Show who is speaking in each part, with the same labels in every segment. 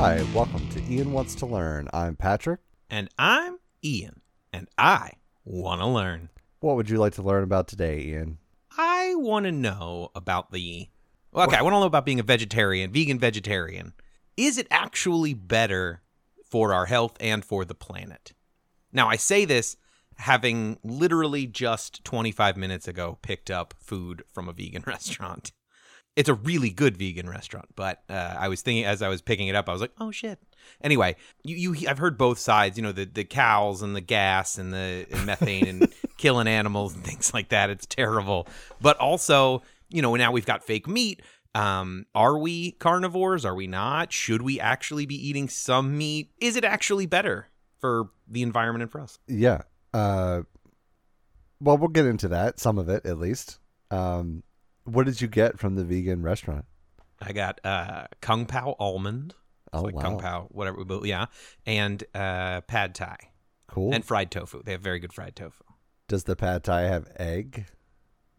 Speaker 1: Hi, welcome to Ian Wants to Learn. I'm Patrick.
Speaker 2: And I'm Ian, and I want to learn.
Speaker 1: What would you like to learn about today, Ian?
Speaker 2: I want to know about the. Well, okay, I want to know about being a vegetarian, vegan vegetarian. Is it actually better for our health and for the planet? Now, I say this having literally just 25 minutes ago picked up food from a vegan restaurant. It's a really good vegan restaurant, but uh, I was thinking as I was picking it up, I was like, "Oh shit!" Anyway, you, you I've heard both sides. You know, the the cows and the gas and the and methane and killing animals and things like that. It's terrible, but also, you know, now we've got fake meat. Um, are we carnivores? Are we not? Should we actually be eating some meat? Is it actually better for the environment and for us?
Speaker 1: Yeah. Uh, well, we'll get into that, some of it at least. Um, what did you get from the vegan restaurant?
Speaker 2: I got uh kung pao almond. It's
Speaker 1: Oh,
Speaker 2: like
Speaker 1: wow.
Speaker 2: kung pao, whatever. But yeah, and uh pad thai
Speaker 1: Cool.
Speaker 2: and fried tofu. They have very good fried tofu.
Speaker 1: Does the pad thai have egg?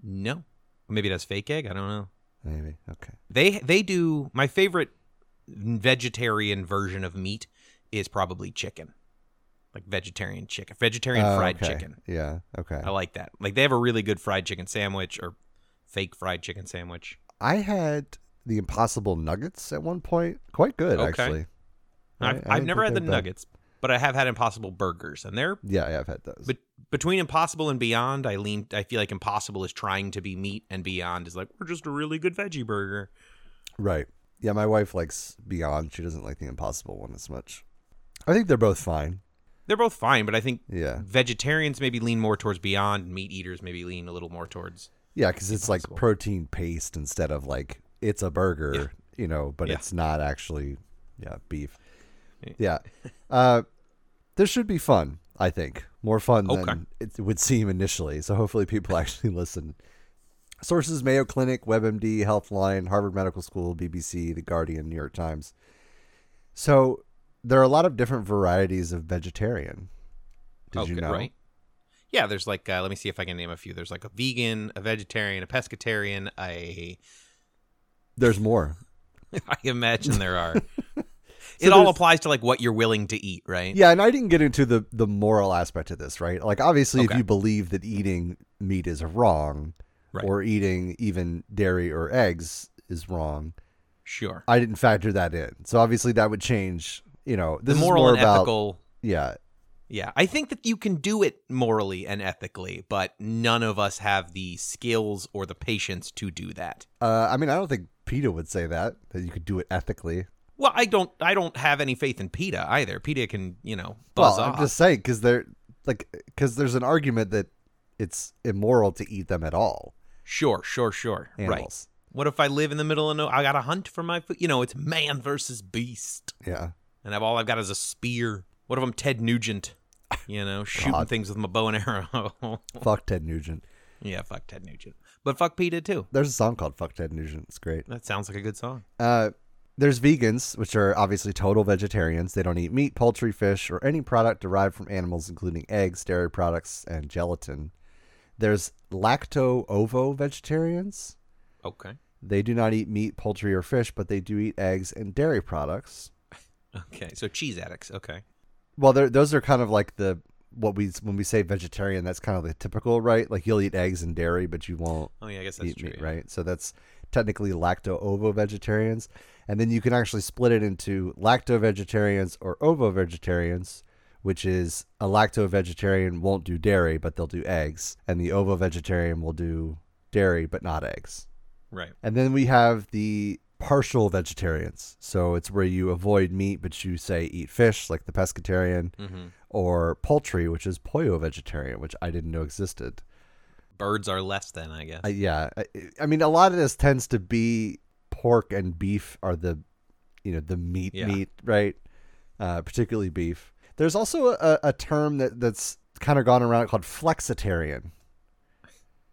Speaker 2: No, maybe it has fake egg. I don't know.
Speaker 1: Maybe. Okay.
Speaker 2: They they do. My favorite vegetarian version of meat is probably chicken, like vegetarian chicken, vegetarian
Speaker 1: Oh,
Speaker 2: fried
Speaker 1: okay.
Speaker 2: chicken.
Speaker 1: Yeah. Okay.
Speaker 2: I like that. Like they have a really good fried chicken sandwich or fake fried chicken sandwich.
Speaker 1: I had the Impossible Nuggets at one point. Quite good,
Speaker 2: Okay.
Speaker 1: actually.
Speaker 2: I've,
Speaker 1: I
Speaker 2: I've never had the
Speaker 1: bad.
Speaker 2: nuggets, but I have had Impossible burgers, and they're
Speaker 1: Yeah, yeah, I've had those.
Speaker 2: But between Impossible and Beyond, I lean. I feel like Impossible is trying to be meat, and Beyond is like we're just a really good veggie burger.
Speaker 1: Right. Yeah, my wife likes Beyond. She doesn't like the Impossible one as much. I think they're both fine.
Speaker 2: They're both fine, but I think
Speaker 1: Yeah.
Speaker 2: vegetarians maybe lean more towards Beyond, and meat eaters maybe lean a little more towards.
Speaker 1: Yeah, because it's like protein paste instead of like it's a burger, you know, but
Speaker 2: Yeah.
Speaker 1: it's not actually, yeah, beef.
Speaker 2: Yeah.
Speaker 1: Yeah. Uh, this should be fun, I think. More fun
Speaker 2: Okay.
Speaker 1: than it would seem initially. So hopefully people actually listen. Sources Mayo Clinic, WebMD, Healthline, Harvard Medical School, BBC, The Guardian, New York Times. So there are a lot of different varieties of vegetarian. Did
Speaker 2: okay,
Speaker 1: you know?
Speaker 2: right? Yeah, there's like uh, let me see if I can name a few. There's like a vegan, a vegetarian, a pescatarian. I
Speaker 1: There's more.
Speaker 2: I imagine there are.
Speaker 1: So
Speaker 2: it all applies to like what you're willing to eat, right?
Speaker 1: Yeah, and I didn't get into the the moral aspect of this, right? Like obviously if you believe that eating meat is wrong
Speaker 2: Right.
Speaker 1: or eating even dairy or eggs is wrong,
Speaker 2: Sure.
Speaker 1: I didn't factor that in. So obviously that would change, you know, this
Speaker 2: the moral
Speaker 1: is more
Speaker 2: and
Speaker 1: about
Speaker 2: ethical
Speaker 1: yeah.
Speaker 2: Yeah, I think that you can do it morally and ethically, but none of us have the skills or the patience to do that.
Speaker 1: Uh, I mean, I don't think PETA would say that that you could do it ethically.
Speaker 2: Well, I don't I don't have any faith in PETA either. PETA can, you know, buzz
Speaker 1: well,
Speaker 2: off.
Speaker 1: I'm just saying because they're like because there's an argument that it's immoral to eat them at all.
Speaker 2: Sure, sure, sure. Right.
Speaker 1: Animals.
Speaker 2: What if I live in the middle of no I got to hunt for my food? You know, it's man versus beast.
Speaker 1: Yeah.
Speaker 2: And I've all I've got is a spear. What if I'm Ted Nugent? You know, shooting
Speaker 1: God.
Speaker 2: things with my bow and arrow.
Speaker 1: Fuck Ted Nugent.
Speaker 2: yeah, fuck Ted Nugent. But fuck PETA too.
Speaker 1: There's a song called "Fuck Ted Nugent." It's great.
Speaker 2: That sounds like a good song.
Speaker 1: Uh, there's vegans, which are obviously total vegetarians. They don't eat meat, poultry, fish, or any product derived from animals, including eggs, dairy products, and gelatin. There's lacto ovo vegetarians.
Speaker 2: Okay.
Speaker 1: They do not eat meat, poultry, or fish, but they do eat eggs and dairy products.
Speaker 2: Okay. So cheese addicts. Okay.
Speaker 1: Well, those are kind of like the what we when we say vegetarian. That's kind of the typical, right? Like you'll eat eggs and dairy, but you won't
Speaker 2: Oh yeah, I guess that's
Speaker 1: eat
Speaker 2: true.
Speaker 1: meat,
Speaker 2: yeah.
Speaker 1: right? So that's technically lacto ovo vegetarians. And then you can actually split it into lacto vegetarians or ovo vegetarians, which is a lacto vegetarian won't do dairy, but they'll do eggs, and the ovo vegetarian will do dairy but not eggs.
Speaker 2: Right.
Speaker 1: And then we have the partial vegetarians. So it's where you avoid meat, but you say eat fish, like the pescatarian,
Speaker 2: Mm-hmm.
Speaker 1: or poultry, which is pollo vegetarian, which I didn't know existed.
Speaker 2: Birds are less than, I guess.
Speaker 1: Uh, yeah, I, I mean, a lot of this tends to be pork and beef are the, you know, the meat
Speaker 2: Yeah.
Speaker 1: meat, right? Uh, particularly beef. There's also a, a term that that's kind of gone around called flexitarian,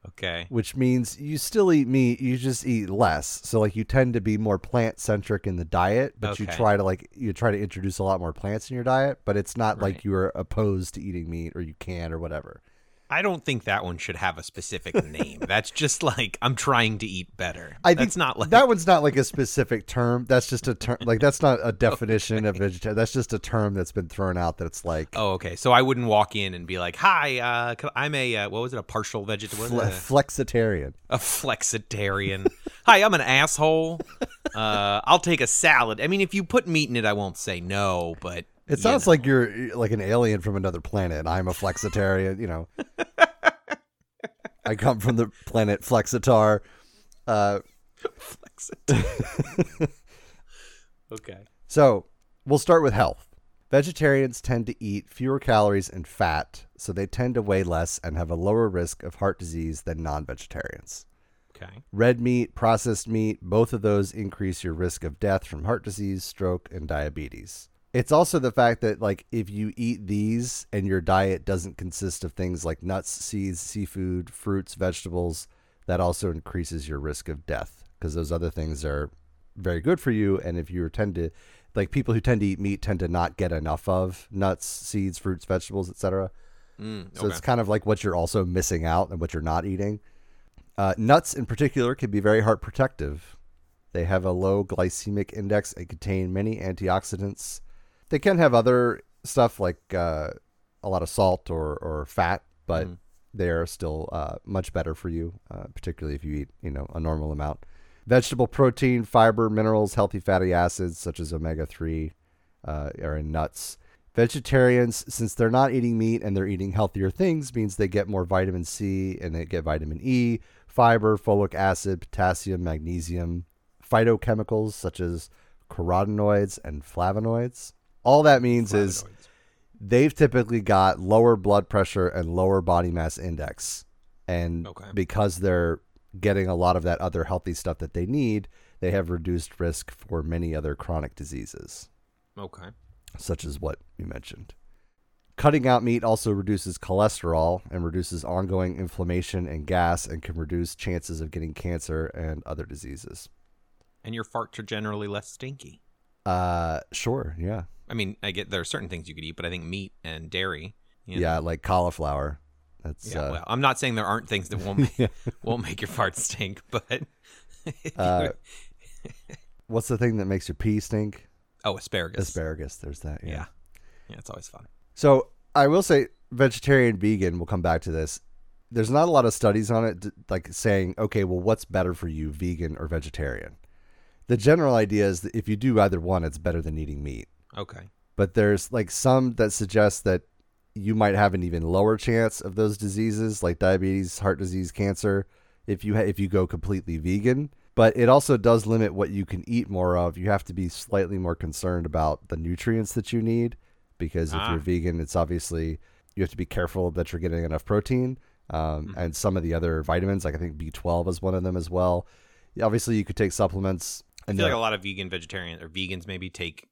Speaker 2: okay.
Speaker 1: which means you still eat meat, you just eat less. So like you tend to be more plant centric in the diet, but you try to like you try to introduce a lot more plants in your diet, but it's not like you are opposed to eating meat or you can or whatever.
Speaker 2: I don't think that one should have a specific name. That's just like I'm trying to eat better.
Speaker 1: I
Speaker 2: That's
Speaker 1: think
Speaker 2: not like
Speaker 1: that one's not like a specific term. That's just a term. Like that's not a definition of vegetarian. That's just a term that's been thrown out. That's like
Speaker 2: Oh, okay. So I wouldn't walk in and be like, "Hi, uh, I'm a uh, what was it? A partial vegetarian?
Speaker 1: fle- flexitarian.
Speaker 2: a flexitarian. Hi, I'm an asshole. Uh, I'll take a salad. I mean, if you put meat in it, I won't say no. But
Speaker 1: It sounds like you're like an alien from another planet. I'm a flexitarian. You know, I come from the planet Flexitar. Uh,
Speaker 2: flexitarian. okay.
Speaker 1: So we'll start with health. Vegetarians tend to eat fewer calories and fat, so they tend to weigh less and have a lower risk of heart disease than non vegetarians.
Speaker 2: Okay.
Speaker 1: Red meat, processed meat, both of those increase your risk of death from heart disease, stroke, and diabetes. It's also the fact that, like, if you eat these and your diet doesn't consist of things like nuts, seeds, seafood, fruits, vegetables, that also increases your risk of death because those other things are very good for you. And if you tend to, like, people who tend to eat meat tend to not get enough of nuts, seeds, fruits, vegetables, etc.
Speaker 2: Mm,
Speaker 1: So
Speaker 2: okay.
Speaker 1: it's kind of like what you're also missing out and what you're not eating. Uh, nuts, in particular, can be very heart protective. They have a low glycemic index and contain many antioxidants. They can have other stuff like uh, a lot of salt or, or fat, but
Speaker 2: Mhm.
Speaker 1: they are still uh, much better for you, uh, particularly if you eat you know a normal amount. Vegetable protein, fiber, minerals, healthy fatty acids such as omega three uh, are in nuts. Vegetarians, since they're not eating meat and they're eating healthier things, means they get more vitamin C and they get vitamin E, fiber, folic acid, potassium, magnesium, phytochemicals such as carotenoids and flavonoids. All that means is they've typically got lower blood pressure and lower body mass index. And
Speaker 2: Okay.
Speaker 1: because they're getting a lot of that other healthy stuff that they need, they have reduced risk for many other chronic diseases,
Speaker 2: Okay.
Speaker 1: such as what you mentioned. Cutting out meat also reduces cholesterol and reduces ongoing inflammation and gas and can reduce chances of getting cancer and other diseases.
Speaker 2: And your farts are generally less stinky.
Speaker 1: Uh, sure, yeah.
Speaker 2: I mean, I get there are certain things you could eat, but I think meat and dairy. you
Speaker 1: Yeah, like cauliflower. That's
Speaker 2: Yeah.
Speaker 1: uh,
Speaker 2: well, I'm not saying there aren't things that won't
Speaker 1: yeah.
Speaker 2: won't make your fart stink, but
Speaker 1: Uh, What's the thing that makes your pee stink?
Speaker 2: oh, asparagus.
Speaker 1: Asparagus. There's that. Yeah.
Speaker 2: Yeah. Yeah, it's always fun.
Speaker 1: So I will say, vegetarian, vegan. We'll come back to this. There's not a lot of studies on it, like saying, okay, well, what's better for you, vegan or vegetarian? The general idea is that if you do either one, it's better than eating meat.
Speaker 2: Okay.
Speaker 1: But there's like some that suggest that you might have an even lower chance of those diseases, like diabetes, heart disease, cancer, if you ha- if you go completely vegan. But it also does limit what you can eat more of. You have to be slightly more concerned about the nutrients that you need, because if
Speaker 2: Ah.
Speaker 1: you're vegan, it's obviously you have to be careful that you're getting enough protein um, and some of the other vitamins. Like I think B12 is one of them as well. Obviously, you could take supplements.
Speaker 2: I feel like a lot of vegan vegetarian or vegans maybe take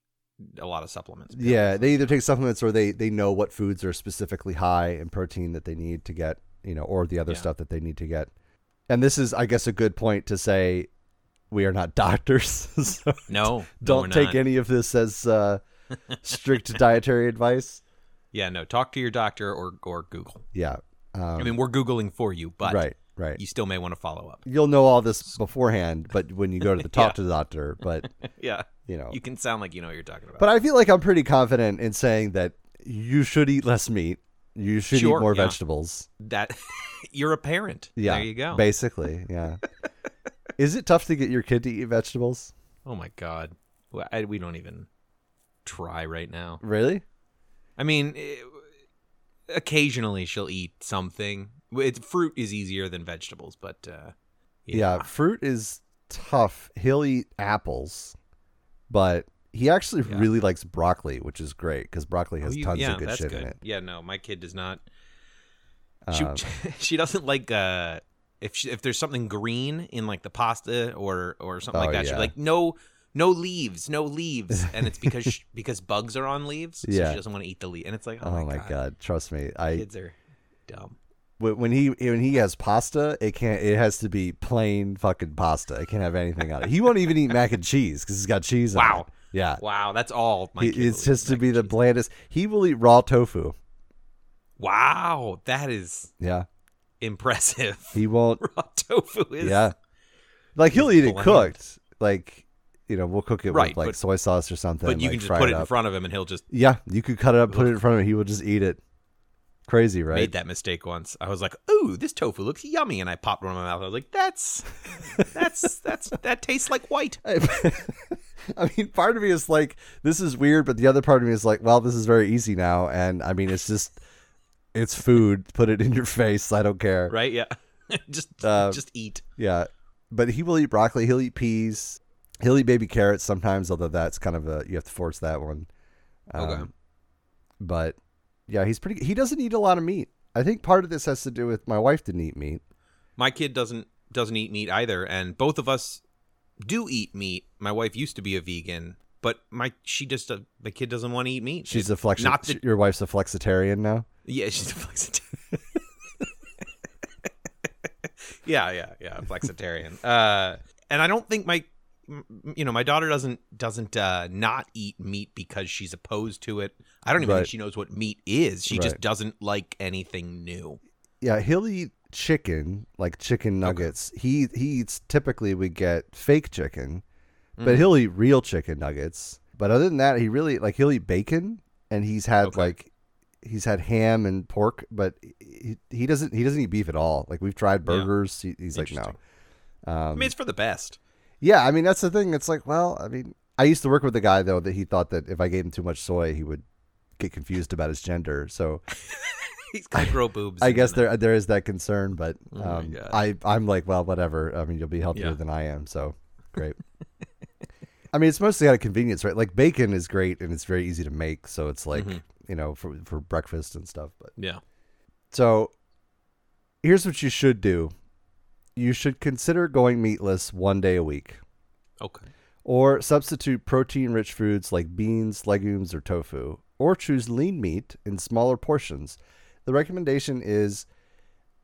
Speaker 2: a lot of supplements.
Speaker 1: Yeah, they either take supplements or they they know what foods are specifically high in protein that they need to get, you know, or the other
Speaker 2: Yeah.
Speaker 1: stuff that they need to get. And this is, I guess, a good point to say we are not doctors, so
Speaker 2: No, no,
Speaker 1: don't take
Speaker 2: not.
Speaker 1: any of this as uh, strict dietary advice.
Speaker 2: Yeah, no. Talk to your doctor or or Google.
Speaker 1: Yeah, um,
Speaker 2: I mean, we're googling for you, but
Speaker 1: right, right.
Speaker 2: you still may want to follow up.
Speaker 1: You'll know all this beforehand, but when you go to the talk
Speaker 2: Yeah.
Speaker 1: to the doctor, but
Speaker 2: Yeah,
Speaker 1: you know,
Speaker 2: you can sound like you know what you're talking about.
Speaker 1: But I feel like I'm pretty confident in saying that you should eat less meat. You should
Speaker 2: Sure,
Speaker 1: eat more
Speaker 2: yeah.
Speaker 1: vegetables.
Speaker 2: that you're a parent.
Speaker 1: Yeah.
Speaker 2: there you go.
Speaker 1: Basically, yeah. Is it tough to get your kid to eat vegetables?
Speaker 2: oh my god, I, we don't even try right now.
Speaker 1: Really?
Speaker 2: I mean, eh, occasionally she'll eat something. It, fruit is easier than vegetables, but uh,
Speaker 1: Yeah. Fruit is tough. He'll eat apples, but he actually
Speaker 2: Yeah.
Speaker 1: really likes broccoli, which is great because broccoli has
Speaker 2: Oh, you-
Speaker 1: tons
Speaker 2: yeah,
Speaker 1: of good shit
Speaker 2: good.
Speaker 1: in it.
Speaker 2: Yeah, no, my kid does not. She
Speaker 1: Um,
Speaker 2: she doesn't like uh if she, if there's something green in like the pasta or or something
Speaker 1: Oh,
Speaker 2: like that. She's
Speaker 1: yeah.
Speaker 2: like no no leaves, no leaves, and it's because sh because bugs are on leaves. So
Speaker 1: Yeah.
Speaker 2: she doesn't want to eat the leaf, and it's like oh,
Speaker 1: oh, my god. trust me. I
Speaker 2: kids are dumb.
Speaker 1: When when he when he has pasta, it can't. It has to be plain fucking pasta. It can't have anything on it. He won't even eat mac and cheese because it's got cheese. on
Speaker 2: Wow.
Speaker 1: it. Yeah.
Speaker 2: Wow, that's all. My
Speaker 1: He- it's just to be the blandest. He will eat raw tofu.
Speaker 2: Wow, that is
Speaker 1: Yeah,
Speaker 2: impressive.
Speaker 1: he won't.
Speaker 2: Raw tofu is
Speaker 1: yeah, like he'll eat it cooked. Like you know, we'll cook it
Speaker 2: Right,
Speaker 1: with like
Speaker 2: but-
Speaker 1: soy sauce or something.
Speaker 2: but you
Speaker 1: like,
Speaker 2: can just put it
Speaker 1: up.
Speaker 2: in front of him and he'll just
Speaker 1: Yeah, you could cut it up, put it in front of him. He will just eat it. Crazy, right?
Speaker 2: made that mistake once. I was like, "Ooh, this tofu looks yummy," and I popped one in my mouth. I was like, "That's that's that's that tastes like white."
Speaker 1: I mean, part of me is like, this is weird, but the other part of me is like, well, this is very easy now, and I mean, it's just, it's food. Put it in your face. I don't care.
Speaker 2: Right? Yeah. just
Speaker 1: Uh,
Speaker 2: just eat.
Speaker 1: Yeah, but he will eat broccoli. He'll eat peas. He'll eat baby carrots sometimes, although that's kind of a you have to force that one. Um,
Speaker 2: Okay.
Speaker 1: But yeah, he's pretty. He doesn't eat a lot of meat. I think part of this has to do with my wife didn't eat meat.
Speaker 2: My kid doesn't doesn't eat meat either, and both of us do eat meat. My wife used to be a vegan, but my she just uh, the kid doesn't want to eat meat.
Speaker 1: She's
Speaker 2: It-
Speaker 1: a flexi-
Speaker 2: not that
Speaker 1: Your wife's a flexitarian now.
Speaker 2: Yeah, she's a flexitarian. yeah, yeah, yeah, flexitarian. Uh, and I don't think my, you know, my daughter doesn't doesn't uh, not eat meat because she's opposed to it. I don't even
Speaker 1: Right.
Speaker 2: think she knows what meat is. She just doesn't like anything new.
Speaker 1: Yeah, he'll eat chicken, like chicken nuggets. He he eats typically we get fake chicken, but
Speaker 2: Mhm.
Speaker 1: he'll eat real chicken nuggets. But other than that, he really like he'll eat bacon, and he's had
Speaker 2: Okay.
Speaker 1: like he's had ham and pork, but he, he doesn't he doesn't eat beef at all. Like we've tried
Speaker 2: Yeah.
Speaker 1: burgers, he, he's like no. Um,
Speaker 2: I mean, it's for the best.
Speaker 1: Yeah, I mean that's the thing. It's like well, I mean, I used to work with a guy though that he thought that if I gave him too much soy, he would get confused about his gender. So
Speaker 2: He's gonna grow boobs.
Speaker 1: I guess there there is that concern, but
Speaker 2: Oh
Speaker 1: um,
Speaker 2: God.
Speaker 1: I I'm like, well, whatever. I mean, you'll be healthier
Speaker 2: Yeah.
Speaker 1: than I am, so great. I mean, it's mostly out of convenience, right? Like bacon is great and it's very easy to make, so it's like
Speaker 2: Mhm.
Speaker 1: you know for for breakfast and stuff. But
Speaker 2: Yeah.
Speaker 1: so here's what you should do: you should consider going meatless one day a week,
Speaker 2: Okay.
Speaker 1: or substitute protein-rich foods like beans, legumes, or tofu, or choose lean meat in smaller portions. The recommendation is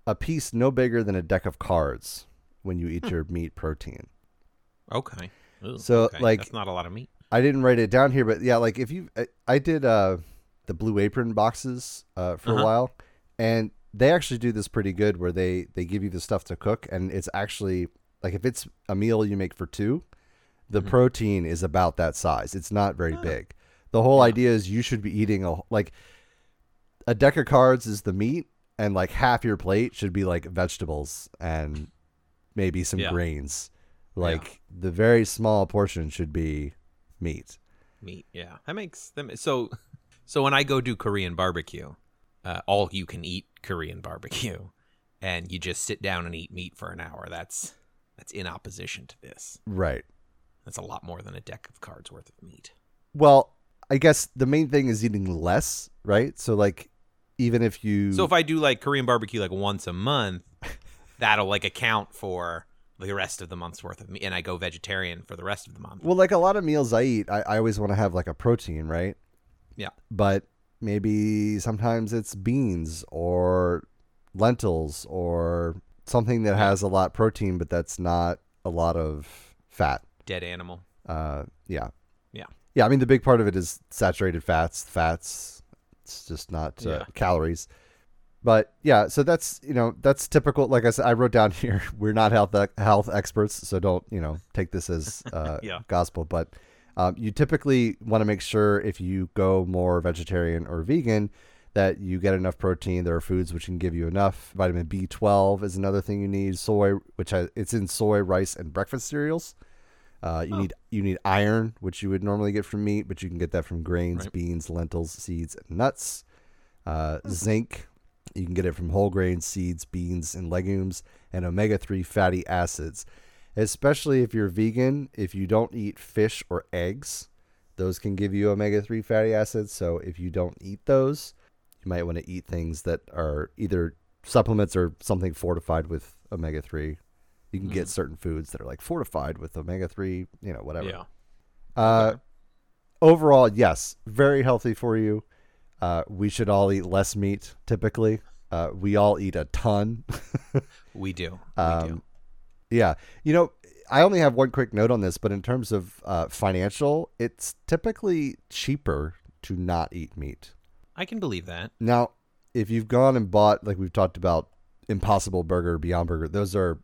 Speaker 1: a piece no bigger than a deck of cards when you eat your meat protein.
Speaker 2: Okay. Ooh,
Speaker 1: So,
Speaker 2: okay.
Speaker 1: like-
Speaker 2: that's not a lot of meat.
Speaker 1: I didn't write it down here, but yeah, like if you, I, I did uh, the Blue Apron boxes uh, for a
Speaker 2: Uh-huh.
Speaker 1: while, and they actually do this pretty good, where they they give you the stuff to cook, and it's actually like if it's a meal you make for two, the
Speaker 2: Mhm.
Speaker 1: protein is about that size. It's not very
Speaker 2: Ah.
Speaker 1: big. The whole
Speaker 2: Yeah.
Speaker 1: idea is you should be eating a like a deck of cards is the meat, and like half your plate should be like vegetables and maybe some
Speaker 2: Yeah.
Speaker 1: grains. Like the very small portion should be meat.
Speaker 2: Meat. Yeah. That makes them so. So when I go do Korean barbecue, uh, all you can eat Korean barbecue, and you just sit down and eat meat for an hour. That's that's in opposition to this.
Speaker 1: Right.
Speaker 2: That's a lot more than a deck of cards worth of meat.
Speaker 1: Well, I guess the main thing is eating less, right? So like even if you
Speaker 2: So if I do like Korean barbecue like once a month, that'll like account for the rest of the month's worth of meat, and I go vegetarian for the rest of the month.
Speaker 1: well like a lot of meals I eat, I, I always want to have like a protein, right?
Speaker 2: Yeah.
Speaker 1: But maybe sometimes it's beans or lentils or something that has a lot of protein but that's not a lot of fat.
Speaker 2: Dead animal.
Speaker 1: Uh yeah.
Speaker 2: Yeah.
Speaker 1: Yeah, I mean the big part of it is saturated fats, fats. It's just not uh,
Speaker 2: Yeah.
Speaker 1: calories. But yeah, so that's you know that's typical. Like I said, I wrote down here we're not health health experts, so don't you know take this as uh,
Speaker 2: Yeah.
Speaker 1: gospel. But um, you typically want to make sure if you go more vegetarian or vegan that you get enough protein. There are foods which can give you enough. Vitamin B twelve is another thing you need. Soy, which it's in soy, rice, and breakfast cereals. Uh, you
Speaker 2: Oh.
Speaker 1: need you need iron, which you would normally get from meat, but you can get that from grains,
Speaker 2: Right.
Speaker 1: beans, lentils, seeds, and nuts. Uh,
Speaker 2: Hmm.
Speaker 1: zinc, you can get it from whole grains, seeds, beans, and legumes, and omega three fatty acids. Especially if you're vegan, if you don't eat fish or eggs, those can give you omega three fatty acids. So if you don't eat those, you might want to eat things that are either supplements or something fortified with omega three. You can get
Speaker 2: Mhm.
Speaker 1: certain foods that are like fortified with omega three, you know, whatever.
Speaker 2: Yeah.
Speaker 1: Uh, overall, yes, very healthy for you. Uh, we should all eat less meat. Typically, uh, we all eat a ton.
Speaker 2: We do. We
Speaker 1: Um,
Speaker 2: do.
Speaker 1: Yeah, you know, I only have one quick note on this, but in terms of uh, financial, it's typically cheaper to not eat meat.
Speaker 2: I can believe that.
Speaker 1: Now, if you've gone and bought like we've talked about Impossible Burger, Beyond Burger, those are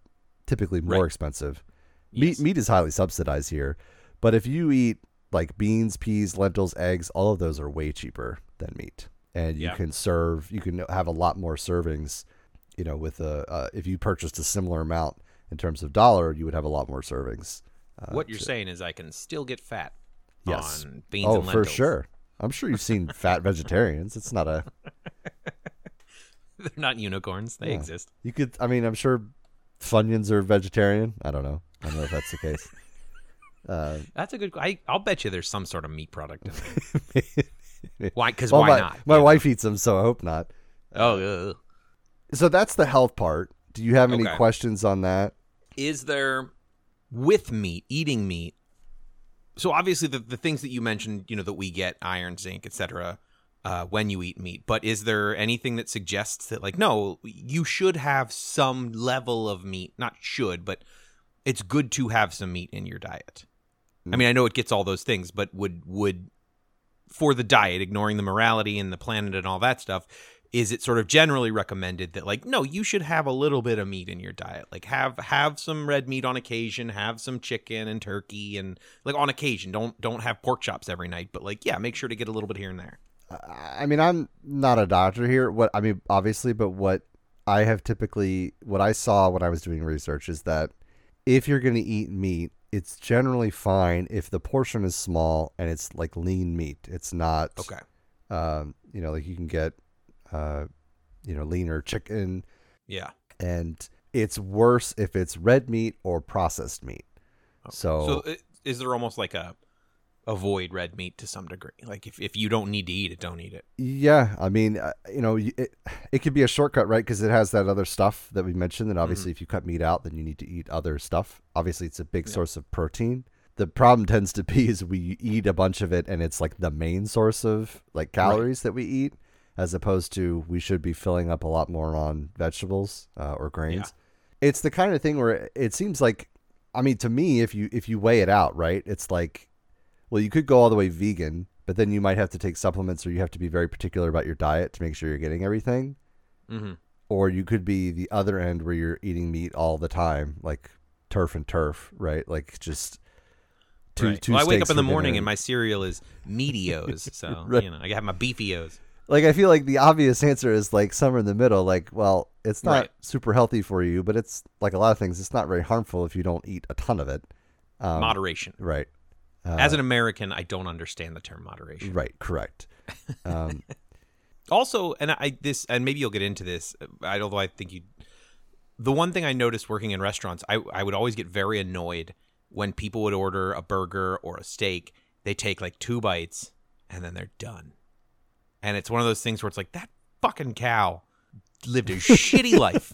Speaker 1: typically more
Speaker 2: Right.
Speaker 1: expensive.
Speaker 2: Yes.
Speaker 1: Meat meat is highly subsidized here, but if you eat like beans, peas, lentils, eggs, all of those are way cheaper than meat, and you
Speaker 2: Yeah.
Speaker 1: can serve. You can have a lot more servings. You know, with a uh, if you purchased a similar amount in terms of dollar, you would have a lot more servings. Uh,
Speaker 2: what you're
Speaker 1: to-
Speaker 2: saying is I can still get fat
Speaker 1: Yes.
Speaker 2: on beans
Speaker 1: oh,
Speaker 2: and lentils.
Speaker 1: for sure. I'm sure you've seen fat vegetarians. It's not a
Speaker 2: They're not unicorns. They
Speaker 1: Yeah.
Speaker 2: exist.
Speaker 1: You could. I mean, I'm sure Funyuns are vegetarian. I don't know. I don't know if that's the case. Uh,
Speaker 2: That's a good. I, I'll bet you there's some sort of meat product in there. why? Because
Speaker 1: well,
Speaker 2: why
Speaker 1: my,
Speaker 2: not?
Speaker 1: My wife eats them, so I hope not.
Speaker 2: Oh, ugh.
Speaker 1: So that's the health part. Do you have any
Speaker 2: Okay.
Speaker 1: questions on that?
Speaker 2: Is there with meat, eating meat? So obviously the, the things that you mentioned, you know, that we get iron, zinc, etc. Uh, when you eat meat, but is there anything that suggests that, like, no, you should have some level of meat? Not should, but it's good to have some meat in your diet. I mean, I know it gets all those things, but would would for the diet, ignoring the morality and the planet and all that stuff, is it sort of generally recommended that like no, you should have a little bit of meat in your diet. Like have have some red meat on occasion, have some chicken and turkey and like on occasion. Don't don't have pork chops every night, but like yeah, make sure to get a little bit here and there.
Speaker 1: I mean, I'm not a doctor here. What I mean, obviously, but what I have typically, what I saw when I was doing research is that if you're going to eat meat, it's generally fine if the portion is small and it's like lean meat. It's not,
Speaker 2: Okay.
Speaker 1: um, you know, like you can get, uh, you know, leaner chicken,
Speaker 2: Yeah.
Speaker 1: and it's worse if it's red meat or processed meat. So,
Speaker 2: So i- is there almost like a avoid red meat to some degree? Like if, if you don't need to eat it, don't eat it.
Speaker 1: Yeah, I mean, uh, you know, it, it could be a shortcut, right? Because it has that other stuff that we mentioned. And obviously, if you cut meat out, then you need to eat other stuff. Obviously, it's a big
Speaker 2: Yeah.
Speaker 1: source of protein. The problem tends to be is we eat a bunch of it, and it's like the main source of like calories that we eat, as opposed to we should be filling up a lot more on vegetables uh, or grains. It's the kind of thing where it seems like, I mean, to me, if you if you weigh it out, right, it's like, well, you could go all the way vegan, but then you might have to take supplements, or you have to be very particular about your diet to make sure you're getting everything.
Speaker 2: Mm-hmm.
Speaker 1: Or you could be the other end where you're eating meat all the time, like turf and turf, right? Like just two
Speaker 2: right.
Speaker 1: two.
Speaker 2: well, I wake up in the morning
Speaker 1: dinner.
Speaker 2: and my cereal is meatios. So
Speaker 1: Right.
Speaker 2: you know, I have my beefios.
Speaker 1: Like I feel like the obvious answer is like somewhere in the middle. Like, well, it's not
Speaker 2: Right.
Speaker 1: super healthy for you, but it's like a lot of things. It's not very harmful if you don't eat a ton of it. Um,
Speaker 2: Moderation.
Speaker 1: right. Uh,
Speaker 2: As an American, I don't understand the term moderation.
Speaker 1: right, correct. Um,
Speaker 2: Also, and I this and maybe you'll get into this. I although I think you. The one thing I noticed working in restaurants, I I would always get very annoyed when people would order a burger or a steak. They take like two bites and then they're done. And it's one of those things where it's like that fucking cow lived a shitty life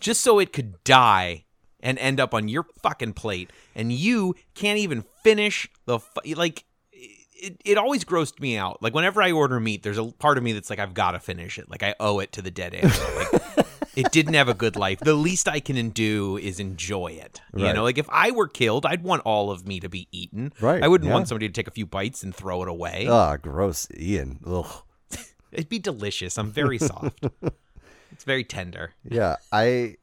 Speaker 2: just so it could die and end up on your fucking plate. And you can't even finish the fu- like it, it always grossed me out. Like whenever i order meat there's a part of me that's like i've got to finish it. Like i owe it to the dead animal. Like it didn't have a good life the least i can do is enjoy it you
Speaker 1: Right.
Speaker 2: know like if i were killed i'd want all of me to be eaten
Speaker 1: Right,
Speaker 2: i wouldn't
Speaker 1: yeah.
Speaker 2: want somebody to take a few bites and throw it away
Speaker 1: ah, gross, Ian. Ugh.
Speaker 2: it'd be delicious i'm very soft it's very tender
Speaker 1: Yeah, I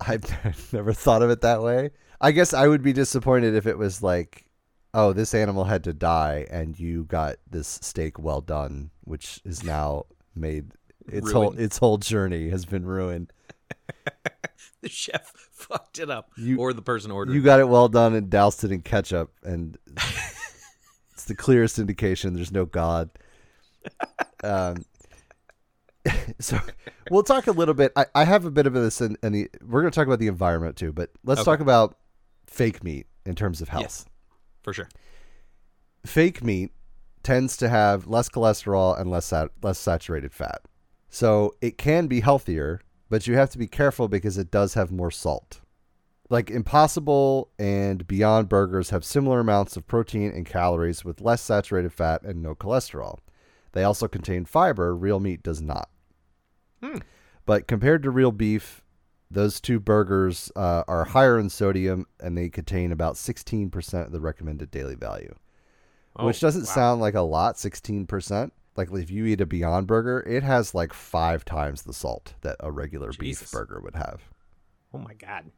Speaker 1: I've never thought of it that way. I guess I would be disappointed if it was like, oh, this animal had to die and you got this steak well done, which is now made its whole its whole journey has been ruined.
Speaker 2: the chef fucked it up
Speaker 1: You-
Speaker 2: or the person ordered
Speaker 1: You got it well done and doused it in ketchup and it's the clearest indication there's no god. Um so we'll talk a little bit. I, I have a bit of this the we're gonna talk about the environment too, but let's
Speaker 2: Okay.
Speaker 1: talk about fake meat in terms of health.
Speaker 2: Yes. for sure
Speaker 1: Fake meat tends to have less cholesterol and less sat- less saturated fat. So it can be healthier, but you have to be careful because it does have more salt. Like Impossible and Beyond Burgers have similar amounts of protein and calories with less saturated fat and no cholesterol. They also contain fiber, real meat does not.
Speaker 2: Hmm.
Speaker 1: But compared to real beef, those two burgers uh, are higher in sodium and they contain about 16% of the recommended daily value, which
Speaker 2: Oh,
Speaker 1: doesn't
Speaker 2: wow.
Speaker 1: sound like a lot, 16%, like if you eat a Beyond Burger, it has like five times the salt that a regular
Speaker 2: Jesus.
Speaker 1: beef burger would have.
Speaker 2: Oh my god.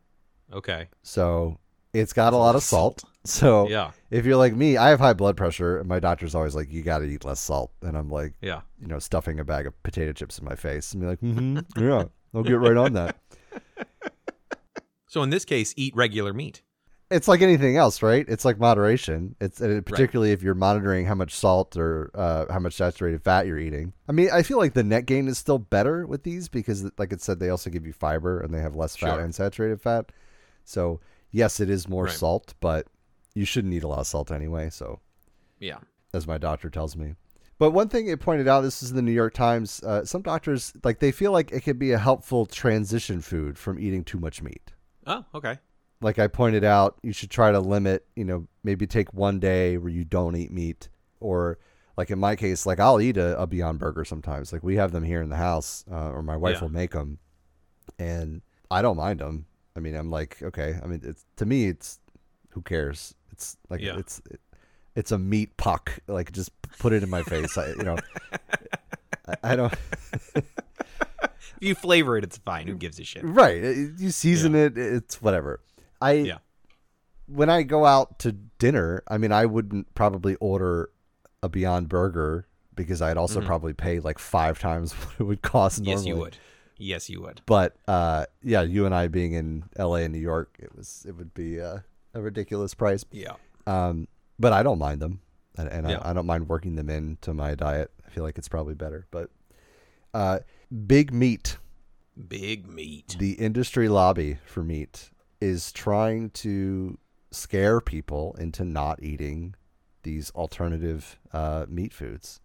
Speaker 2: Okay.
Speaker 1: So it's got a lot of salt. So
Speaker 2: Yeah.
Speaker 1: if you're like me, I have high blood pressure, and my doctor's always like, "You got to eat less salt," and I'm like,
Speaker 2: Yeah.
Speaker 1: you know, stuffing a bag of potato chips in my face, and be like, mm-hmm, "Yeah, I'll get right on that."
Speaker 2: So in this case, eat regular meat.
Speaker 1: It's like anything else, right? It's like moderation. It's particularly if you're monitoring how much salt or uh, how much saturated fat you're eating. I mean, I feel like the net gain is still better with these because, like it said, they also give you fiber and they have less fat
Speaker 2: Sure.
Speaker 1: and saturated fat. So yes, it is more
Speaker 2: Right.
Speaker 1: salt, but you shouldn't eat a lot of salt anyway. So
Speaker 2: Yeah.
Speaker 1: as my doctor tells me. But one thing it pointed out, this is in the New York Times. Uh, some doctors like they feel like it could be a helpful transition food from eating too much meat.
Speaker 2: Oh, okay.
Speaker 1: Like I pointed out, you should try to limit. You know, maybe take one day where you don't eat meat, or like in my case, like I'll eat a, a Beyond Burger sometimes. Like we have them here in the house, uh, or my wife
Speaker 2: Yeah.
Speaker 1: will make them, and I don't mind them. I mean, I'm like, okay. I mean, it's to me, it's who cares? It's like
Speaker 2: Yeah.
Speaker 1: it's it's a meat puck. Like just put it in my face. I, you know, I, I don't.
Speaker 2: If you flavor it, it's fine. Who gives a shit?
Speaker 1: Right. You season it, it's whatever. I
Speaker 2: Yeah.
Speaker 1: when I go out to dinner, I mean I wouldn't probably order a Beyond Burger because I'd also probably pay like five times what it would cost normally.
Speaker 2: Mm-hmm. Yes, you would. Yes, you would.
Speaker 1: But uh, yeah, you and I being in LA and New York, it was it would be uh, a ridiculous price.
Speaker 2: Yeah.
Speaker 1: Um, but I don't mind them, and, and
Speaker 2: Yeah.
Speaker 1: I, I don't mind working them into my diet. I feel like it's probably better. But uh, big meat
Speaker 2: Big meat.
Speaker 1: the industry lobby for meat is trying to scare people into not eating these alternative uh, meat foods.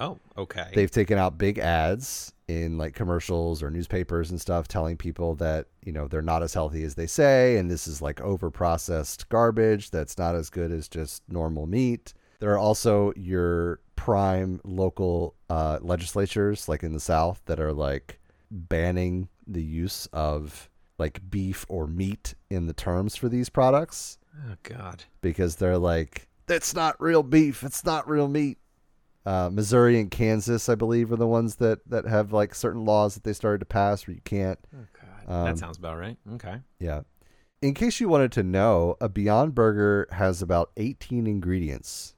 Speaker 2: Oh, okay.
Speaker 1: They've taken out big ads in like commercials or newspapers and stuff telling people that, you know, they're not as healthy as they say and this is like over processed garbage that's not as good as just normal meat. There are also your prime local uh, legislatures like in the South that are like banning the use of like beef or meat in the terms for these products
Speaker 2: oh God.
Speaker 1: because they're like, it's not real beef. It's not real meat. Uh, Missouri and Kansas, I believe, are the ones that, that have like certain laws that they started to pass where you can't.
Speaker 2: Oh God.
Speaker 1: Um,
Speaker 2: that sounds about right. Okay.
Speaker 1: Yeah. In case you wanted to know, a Beyond Burger has about 18 ingredients.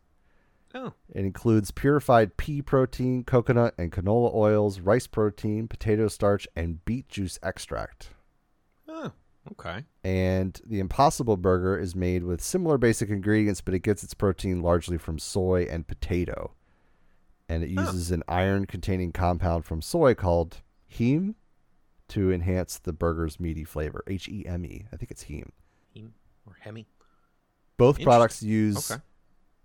Speaker 2: Oh.
Speaker 1: It includes purified pea protein, coconut and canola oils, rice protein, potato starch, and beet juice extract.
Speaker 2: Okay.
Speaker 1: And the Impossible Burger is made with similar basic ingredients, but it gets its protein largely from soy and potato. And it uses an iron containing compound from soy called heme to enhance the burger's meaty flavor. H E M E. I think it's heme.
Speaker 2: Hem or hemi.
Speaker 1: Both products use
Speaker 2: Okay.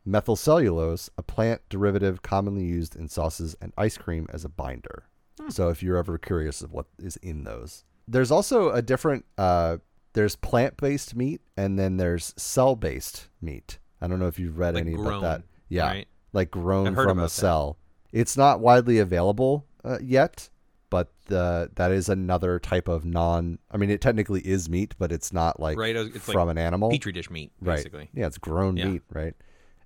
Speaker 1: methyl cellulose, a plant derivative commonly used in sauces and ice cream as a binder.
Speaker 2: Hmm.
Speaker 1: So if you're ever curious of what is in those, there's also a different. Uh, there's plant-based meat and then there's cell-based meat. I don't know if you've read
Speaker 2: Like
Speaker 1: any
Speaker 2: grown,
Speaker 1: about that. Yeah,
Speaker 2: right?
Speaker 1: like grown from a
Speaker 2: about that.
Speaker 1: cell. It's not widely available uh, yet, but uh, that is another type of non. I mean, it technically is meat, but it's not like
Speaker 2: Right, It's
Speaker 1: from
Speaker 2: like
Speaker 1: an animal.
Speaker 2: Petri dish meat,
Speaker 1: Right.
Speaker 2: basically.
Speaker 1: Yeah, it's grown
Speaker 2: Yeah.
Speaker 1: meat, right?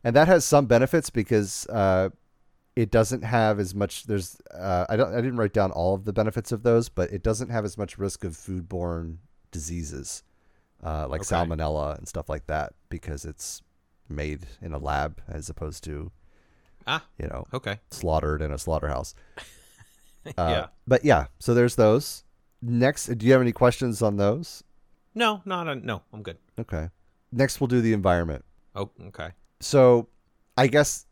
Speaker 1: And that has some benefits because uh, it doesn't have as much. There's uh, I don't I didn't write down all of the benefits of those, but it doesn't have as much risk of foodborne diseases uh, like
Speaker 2: Okay.
Speaker 1: salmonella and stuff like that because it's made in a lab as opposed to
Speaker 2: Ah.
Speaker 1: you know
Speaker 2: Okay.
Speaker 1: slaughtered in a slaughterhouse. Uh,
Speaker 2: yeah.
Speaker 1: But yeah, so there's those. Next, do you have any questions on those?
Speaker 2: No, not a, no. I'm good.
Speaker 1: Okay. Next, we'll do the environment.
Speaker 2: Oh, okay.
Speaker 1: so I guess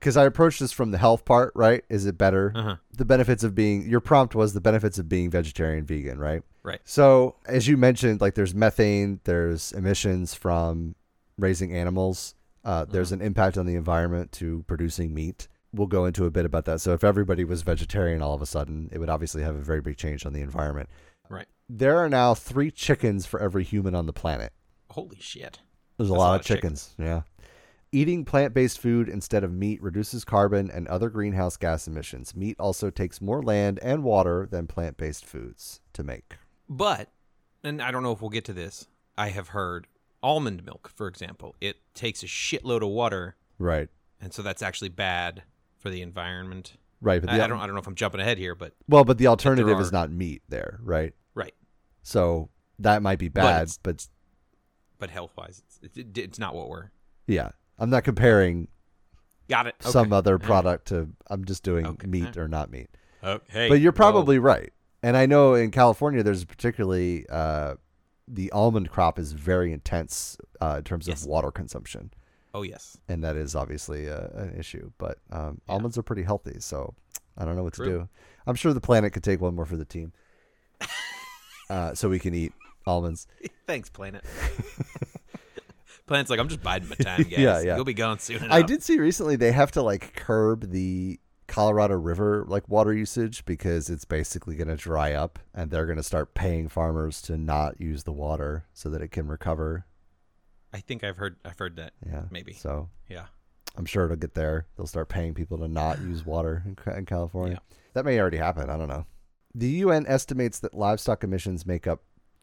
Speaker 1: because I approached this from the health part, right? Is it better?
Speaker 2: Uh huh.
Speaker 1: The benefits of being your prompt was the benefits of being vegetarian, vegan, right?
Speaker 2: Right.
Speaker 1: So as you mentioned, like there's methane, there's emissions from raising animals. Uh, there's an impact on the environment to producing meat. We'll go into a bit about that. So if everybody was vegetarian all of a sudden, it would obviously have a very big change on the environment.
Speaker 2: Right.
Speaker 1: There are now three chickens for every human on the planet.
Speaker 2: Holy shit.
Speaker 1: There's a
Speaker 2: That's
Speaker 1: lot, of chickens. Yeah. Eating plant based food instead of meat reduces carbon and other greenhouse gas emissions. Meat also takes more land and water than plant based foods to make.
Speaker 2: But, and I don't know if we'll get to this. I have heard almond milk, for example, it takes a shitload of water,
Speaker 1: Right.
Speaker 2: and so that's actually bad for the environment.
Speaker 1: right? But
Speaker 2: I, I don't I don't know if I'm jumping ahead here, but
Speaker 1: well, but the alternative is not meat there, right?
Speaker 2: right.
Speaker 1: So that might be bad,
Speaker 2: it's-
Speaker 1: but
Speaker 2: But health wise, it's, it, it's not what we're.
Speaker 1: yeah, I'm not comparing
Speaker 2: Got it. Okay.
Speaker 1: some other product to. I'm just doing
Speaker 2: Okay.
Speaker 1: meat or not meat.
Speaker 2: Okay.
Speaker 1: but you're
Speaker 2: whoa.
Speaker 1: probably right. And I know in California, there's particularly uh, the almond crop is very intense uh, in terms
Speaker 2: Yes.
Speaker 1: of water consumption,
Speaker 2: Oh yes.
Speaker 1: and that is obviously uh, an issue. But um,
Speaker 2: Yeah.
Speaker 1: almonds are pretty healthy, so I don't know what
Speaker 2: True.
Speaker 1: to do. I'm sure the planet could take one more for the team, uh, so we can eat almonds.
Speaker 2: Thanks, Planet. Planet's like, I'm just biding my time, guys.
Speaker 1: Yeah, yeah.
Speaker 2: You'll be gone soon enough.
Speaker 1: I did see recently they have to like curb the Colorado River like water usage because it's basically going to dry up and they're going to start paying farmers to not use the water so that it can recover.
Speaker 2: I think I've heard. I've heard that.
Speaker 1: Yeah.
Speaker 2: Maybe.
Speaker 1: So
Speaker 2: Yeah.
Speaker 1: I'm sure it'll get there. They'll start paying people to not use water in, Ca- in California. That may already happen. I don't know. The UN estimates that livestock emissions make up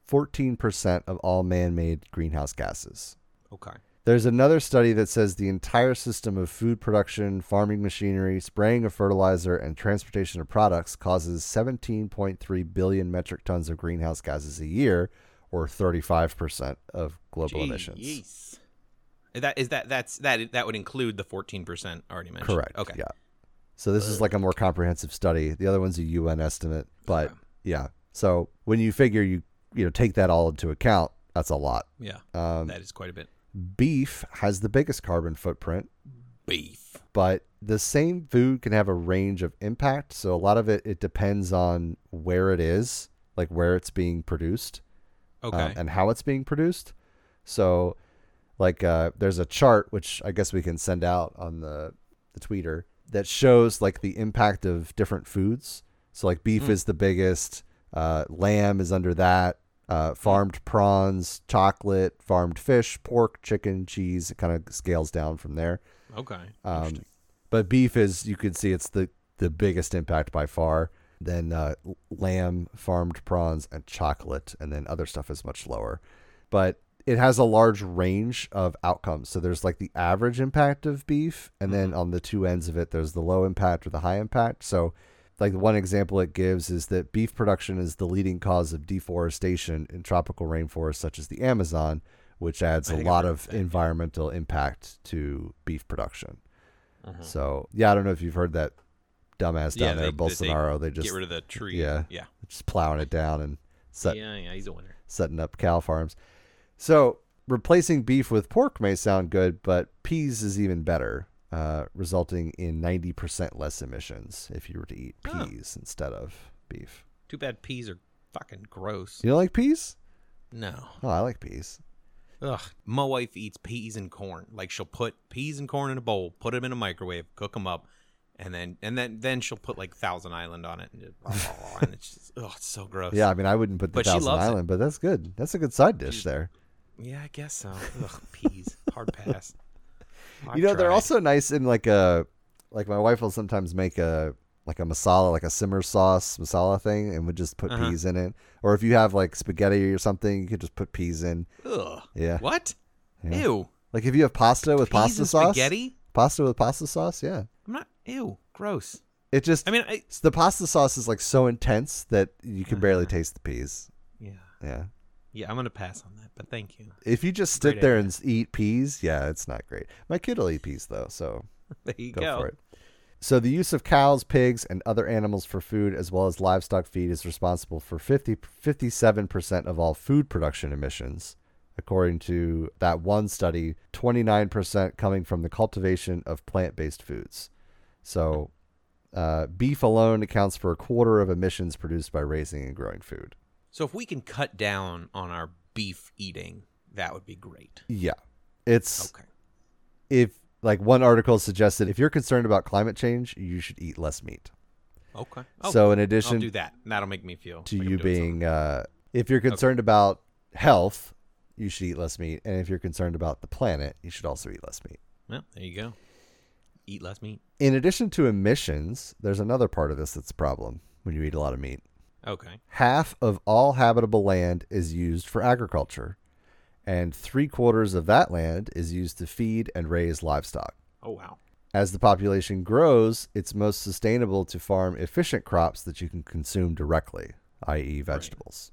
Speaker 1: 14% of all man made greenhouse gases.
Speaker 2: Okay.
Speaker 1: There's another study that says the entire system of food production, farming machinery, spraying of fertilizer, and transportation of products causes 17.3 billion metric tons of greenhouse gases a year, or 35% of global emissions.
Speaker 2: Jeez. That is that. That's that. That would include the 14 percent already mentioned.
Speaker 1: Correct.
Speaker 2: Okay.
Speaker 1: Yeah. So this is like a more comprehensive study. The other one's a UN estimate, but
Speaker 2: Okay.
Speaker 1: yeah. So when you figure you you know take that all into account, that's a lot.
Speaker 2: Yeah.
Speaker 1: Um,
Speaker 2: that is quite a bit.
Speaker 1: Beef has the biggest carbon footprint,
Speaker 2: Beef.
Speaker 1: but the same food can have a range of impact. So a lot of it it depends on where it is, like where it's being produced, um,
Speaker 2: Okay.
Speaker 1: and how it's being produced. So, like, uh, there's a chart which I guess we can send out on the the tweeter that shows like the impact of different foods. So, like, beef
Speaker 2: Mm.
Speaker 1: is the biggest. Uh, lamb is under that. Uh, farmed prawns, chocolate, farmed fish, pork, chicken, cheese. It kind of scales down from there.
Speaker 2: okay.
Speaker 1: Um, but beef is you can see it's the the biggest impact by far. Then uh, lamb, farmed prawns, and chocolate, and then other stuff is much lower. But it has a large range of outcomes. So there's like the average impact of beef, and then on the two ends of it, there's the low impact or the high impact. So like one example it gives is that beef production is the leading cause of deforestation in tropical rainforests such as the Amazon, which adds a lot of environmental impact to beef production.
Speaker 2: Mhm.
Speaker 1: So yeah, I don't know if you've heard that dumbass
Speaker 2: Yeah,
Speaker 1: down there,
Speaker 2: they- they-
Speaker 1: Bolsonaro. They, just
Speaker 2: Get rid of the tree.
Speaker 1: yeah.
Speaker 2: Yeah.
Speaker 1: just plowing it down and set,
Speaker 2: Yeah. Yeah. He's a winner.
Speaker 1: setting up cow farms. So replacing beef with pork may sound good, but peas is even better, uh, resulting in ninety percent less emissions if you were to eat
Speaker 2: Oh.
Speaker 1: peas instead of beef.
Speaker 2: Too bad peas are fucking gross.
Speaker 1: You don't like peas?
Speaker 2: No.
Speaker 1: Oh, I like peas.
Speaker 2: Ugh. My wife eats peas and corn. Like she'll put peas and corn in a bowl, put them in a microwave, cook them up, and then and then then she'll put like Thousand Island on it, and, just, and it's just oh, it's so gross.
Speaker 1: Yeah, I mean, I wouldn't put the
Speaker 2: But
Speaker 1: Thousand
Speaker 2: loves it.
Speaker 1: Island, but that's good. That's a good side dish
Speaker 2: Dude,
Speaker 1: there.
Speaker 2: Yeah, I guess so. Ugh, peas, hard pass.
Speaker 1: you know, they're also nice in like a like my wife will sometimes make a like a masala, like a simmer sauce masala thing, and would just put
Speaker 2: Uh-huh.
Speaker 1: peas in it. Or if you have like spaghetti or something, you could just put peas in.
Speaker 2: Ugh.
Speaker 1: Yeah,
Speaker 2: What?
Speaker 1: Yeah.
Speaker 2: Ew.
Speaker 1: like if you have pasta with
Speaker 2: Peas
Speaker 1: pasta sauce,
Speaker 2: spaghetti?
Speaker 1: pasta with pasta sauce, yeah.
Speaker 2: I'm not. Ew. Gross.
Speaker 1: It just
Speaker 2: I mean, I,
Speaker 1: the pasta sauce is like so intense that you can barely
Speaker 2: Uh-huh.
Speaker 1: taste the peas.
Speaker 2: yeah,
Speaker 1: Yeah.
Speaker 2: Yeah. I'm gonna pass on that, but thank you.
Speaker 1: If you just sit there and eat peas, yeah, it's not great. My kid will eat peas though, so
Speaker 2: There you
Speaker 1: go,
Speaker 2: go.
Speaker 1: for it. So the use of cows, pigs, and other animals for food, as well as livestock feed, is responsible for 50, 57% of all food production emissions. According to that one study, 29% coming from the cultivation of plant-based foods. So uh, beef alone accounts for a quarter of emissions produced by raising and growing food.
Speaker 2: So if we can cut down on our beef eating, that would be great.
Speaker 1: Yeah. It's
Speaker 2: Okay.
Speaker 1: if like one article suggested if you're concerned about climate change, you should eat less meat.
Speaker 2: Okay. Oh,
Speaker 1: so in
Speaker 2: I'll
Speaker 1: addition
Speaker 2: do that. That'll make me feel
Speaker 1: to
Speaker 2: like
Speaker 1: you being uh, if you're concerned about health you should eat less meat and if you're concerned about the planet you should also eat less meat.
Speaker 2: Well, there you go. Eat less meat.
Speaker 1: in addition to emissions there's another part of this that's a problem when you eat a lot of meat
Speaker 2: Okay.
Speaker 1: half of all habitable land is used for agriculture and three quarters of that land is used to feed and raise livestock
Speaker 2: Oh wow.
Speaker 1: As the population grows, it's most sustainable to farm efficient crops that you can consume directly, i.e., vegetables